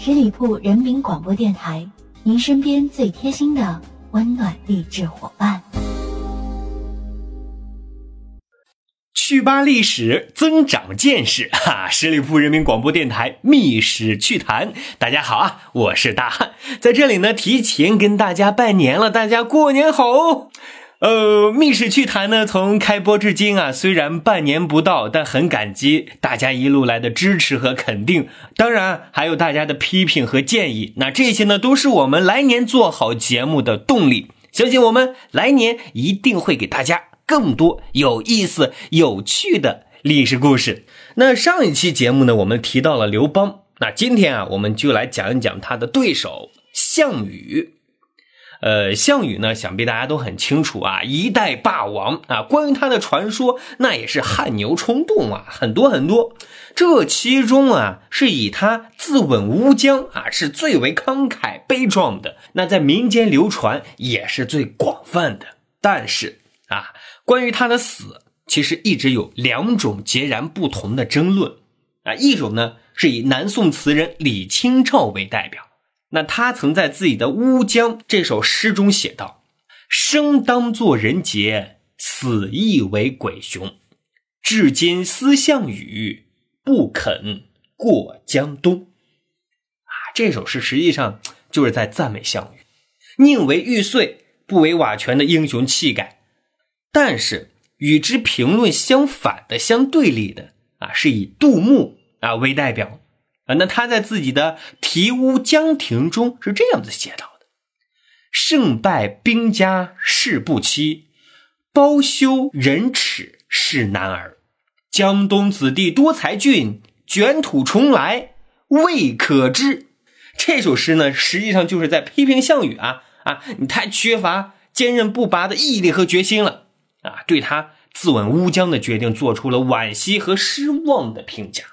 十里铺人民广播电台，您身边最贴心的温暖励志伙伴。趣吧历史，增长见识，哈！十里铺人民广播电台《密史趣谈》，大家好啊，我是大汉，在这里呢，提前跟大家拜年了，大家过年好哦。呃，密室趣谈呢，从开播至今啊，虽然半年不到，但很感激大家一路来的支持和肯定，当然还有大家的批评和建议。那这些呢，都是我们来年做好节目的动力。相信我们来年一定会给大家更多有意思、有趣的历史故事。那上一期节目呢，我们提到了刘邦，那今天啊，我们就来讲一讲他的对手项羽。呃，项羽呢，想必大家都很清楚啊，一代霸王啊。关于他的传说，那也是汗牛充栋啊，很多很多。这其中啊，是以他自刎乌江啊，是最为慷慨悲壮的。那在民间流传也是最广泛的。但是啊，关于他的死，其实一直有两种截然不同的争论啊。一种呢，是以南宋词人李清照为代表。那他曾在自己的《乌江》这首诗中写道：“生当作人杰，死亦为鬼雄。至今思项羽，不肯过江东。”啊，这首诗实际上就是在赞美项羽，宁为玉碎不为瓦全的英雄气概。但是与之评论相反的、相对立的啊，是以杜牧啊为代表。啊，那他在自己的《题乌江亭》中是这样子写到的：“胜败兵家事不期，包羞忍耻是男儿。江东子弟多才俊，卷土重来未可知。”这首诗呢，实际上就是在批评项羽啊啊，你太缺乏坚韧不拔的毅力和决心了啊，对他自刎乌江的决定做出了惋惜和失望的评价。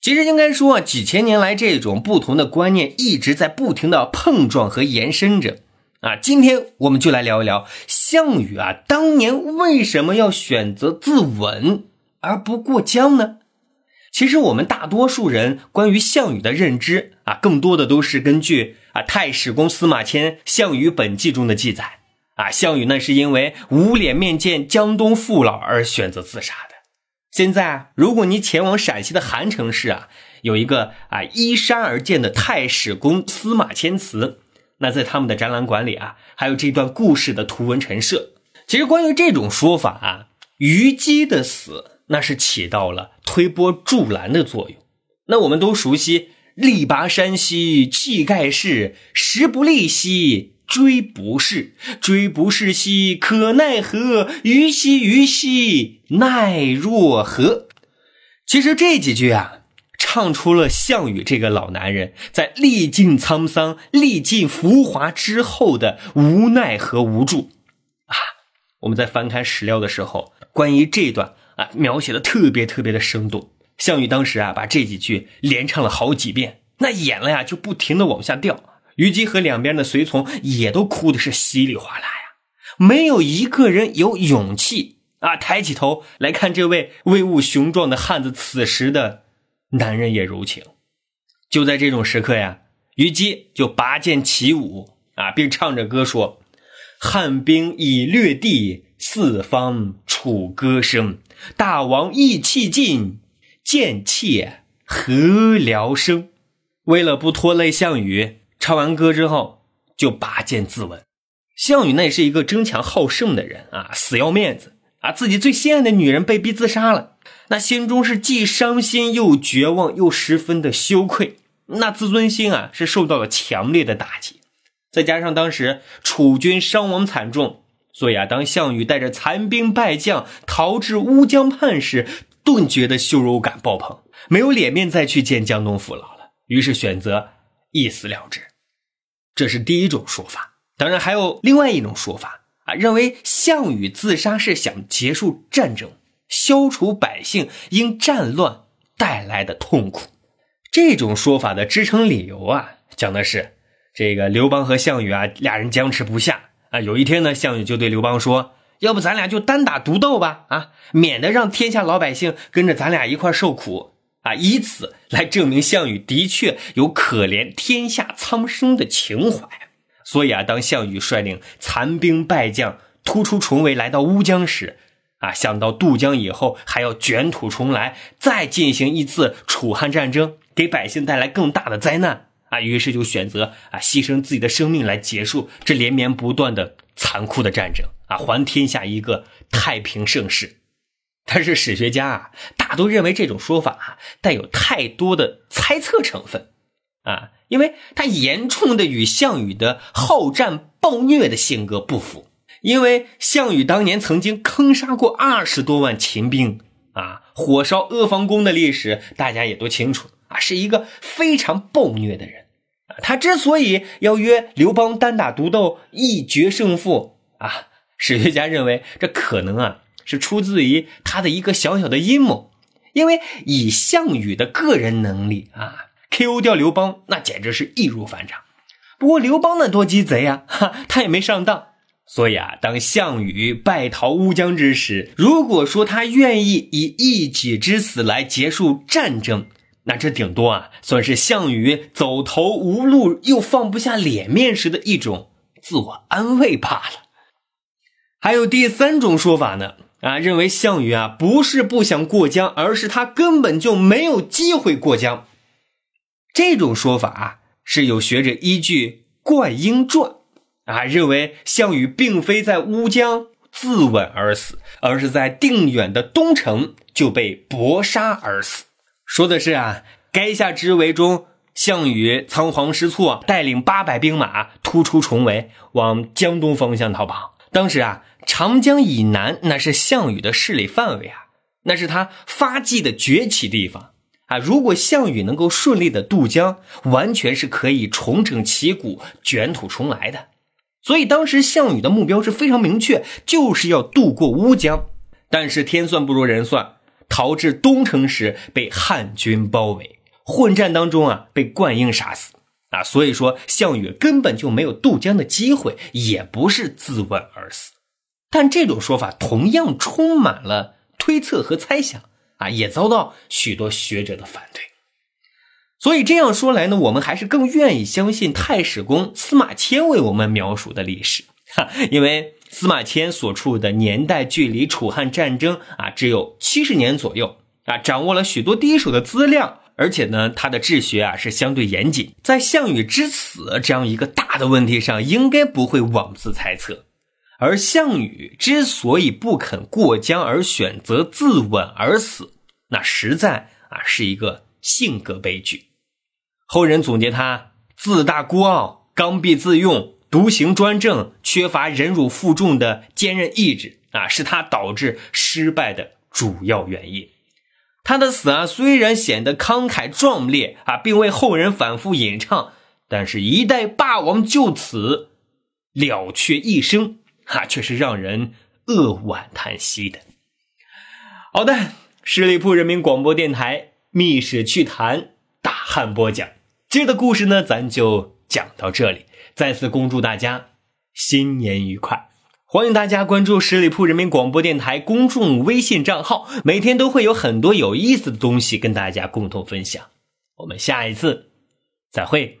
其实应该说啊，几千年来这种不同的观念一直在不停的碰撞和延伸着啊。今天我们就来聊一聊项羽啊，当年为什么要选择自刎而不过江呢？其实我们大多数人关于项羽的认知啊，更多的都是根据啊《太史公司马迁项羽本纪》中的记载啊，项羽呢是因为无脸面见江东父老而选择自杀的。现在啊，如果你前往陕西的韩城市啊，有一个啊依山而建的太史公司马迁祠，那在他们的展览馆里啊，还有这段故事的图文陈设。其实关于这种说法啊，虞姬的死那是起到了推波助澜的作用。那我们都熟悉“力拔山兮气盖世，时不利兮”。追不是，追不是兮可奈何？虞兮虞兮奈若何？其实这几句啊，唱出了项羽这个老男人在历尽沧桑、历尽浮华之后的无奈和无助啊。我们在翻开史料的时候，关于这段啊，描写的特别特别的生动。项羽当时啊，把这几句连唱了好几遍，那眼泪啊就不停的往下掉。虞姬和两边的随从也都哭的是稀里哗啦呀，没有一个人有勇气啊抬起头来看这位威武雄壮的汉子。此时的男人也柔情。就在这种时刻呀，虞姬就拔剑起舞啊，并唱着歌说：“汉兵已掠地，四方楚歌声。大王意气尽，贱妾何聊生？”为了不拖累项羽。唱完歌之后，就拔剑自刎。项羽那是一个争强好胜的人啊，死要面子啊，自己最心爱的女人被逼自杀了，那心中是既伤心又绝望又十分的羞愧，那自尊心啊是受到了强烈的打击。再加上当时楚军伤亡惨重，所以啊，当项羽带着残兵败将逃至乌江畔时，顿觉得羞辱感爆棚，没有脸面再去见江东父老了，于是选择一死了之。这是第一种说法，当然还有另外一种说法啊，认为项羽自杀是想结束战争，消除百姓因战乱带来的痛苦。这种说法的支撑理由啊，讲的是这个刘邦和项羽啊俩人僵持不下啊，有一天呢，项羽就对刘邦说：“要不咱俩就单打独斗吧，啊，免得让天下老百姓跟着咱俩一块受苦。”啊，以此来证明项羽的确有可怜天下苍生的情怀。所以啊，当项羽率领残兵败将突出重围来到乌江时，啊，想到渡江以后还要卷土重来，再进行一次楚汉战争，给百姓带来更大的灾难啊，于是就选择啊牺牲自己的生命来结束这连绵不断的残酷的战争啊，还天下一个太平盛世。但是史学家啊，大都认为这种说法啊带有太多的猜测成分啊，因为他严重的与项羽的好战暴虐的性格不符。因为项羽当年曾经坑杀过二十多万秦兵啊，火烧阿房宫的历史大家也都清楚啊，是一个非常暴虐的人。他之所以要约刘邦单打独斗一决胜负啊，史学家认为这可能啊是出自于他的一个小小的阴谋，因为以项羽的个人能力啊，KO 掉刘邦那简直是易如反掌。不过刘邦那多鸡贼呀，哈，他也没上当。所以啊，当项羽败逃乌江之时，如果说他愿意以一己之死来结束战争，那这顶多啊算是项羽走投无路又放不下脸面时的一种自我安慰罢了。还有第三种说法呢，啊，认为项羽啊不是不想过江，而是他根本就没有机会过江。这种说法啊是有学者依据《灌婴传》。啊，认为项羽并非在乌江自刎而死，而是在定远的东城就被搏杀而死。说的是啊，垓下之围中，项羽仓皇失措，带领八百兵马突出重围，往江东方向逃跑。当时啊，长江以南那是项羽的势力范围啊，那是他发迹的崛起地方啊。如果项羽能够顺利的渡江，完全是可以重整旗鼓，卷土重来的。所以当时项羽的目标是非常明确，就是要渡过乌江。但是天算不如人算，逃至东城时被汉军包围，混战当中啊被灌婴杀死啊。所以说项羽根本就没有渡江的机会，也不是自刎而死。但这种说法同样充满了推测和猜想啊，也遭到许多学者的反对。所以这样说来呢，我们还是更愿意相信太史公司马迁为我们描述的历史，哈，因为司马迁所处的年代距离楚汉战争啊只有七十年左右啊，掌握了许多第一手的资料，而且呢，他的治学啊是相对严谨，在项羽之死这样一个大的问题上，应该不会妄自猜测。而项羽之所以不肯过江而选择自刎而死，那实在啊是一个性格悲剧。后人总结他自大孤傲、刚愎自用、独行专政、缺乏忍辱负重的坚韧意志啊，是他导致失败的主要原因。他的死啊，虽然显得慷慨壮烈啊，并为后人反复吟唱，但是，一代霸王就此了却一生啊，却是让人扼腕叹息的。好的，十里铺人民广播电台《密史趣谈》大汉播讲。今儿的故事呢，咱就讲到这里。再次恭祝大家新年愉快！欢迎大家关注十里铺人民广播电台公众微信账号，每天都会有很多有意思的东西跟大家共同分享。我们下一次再会。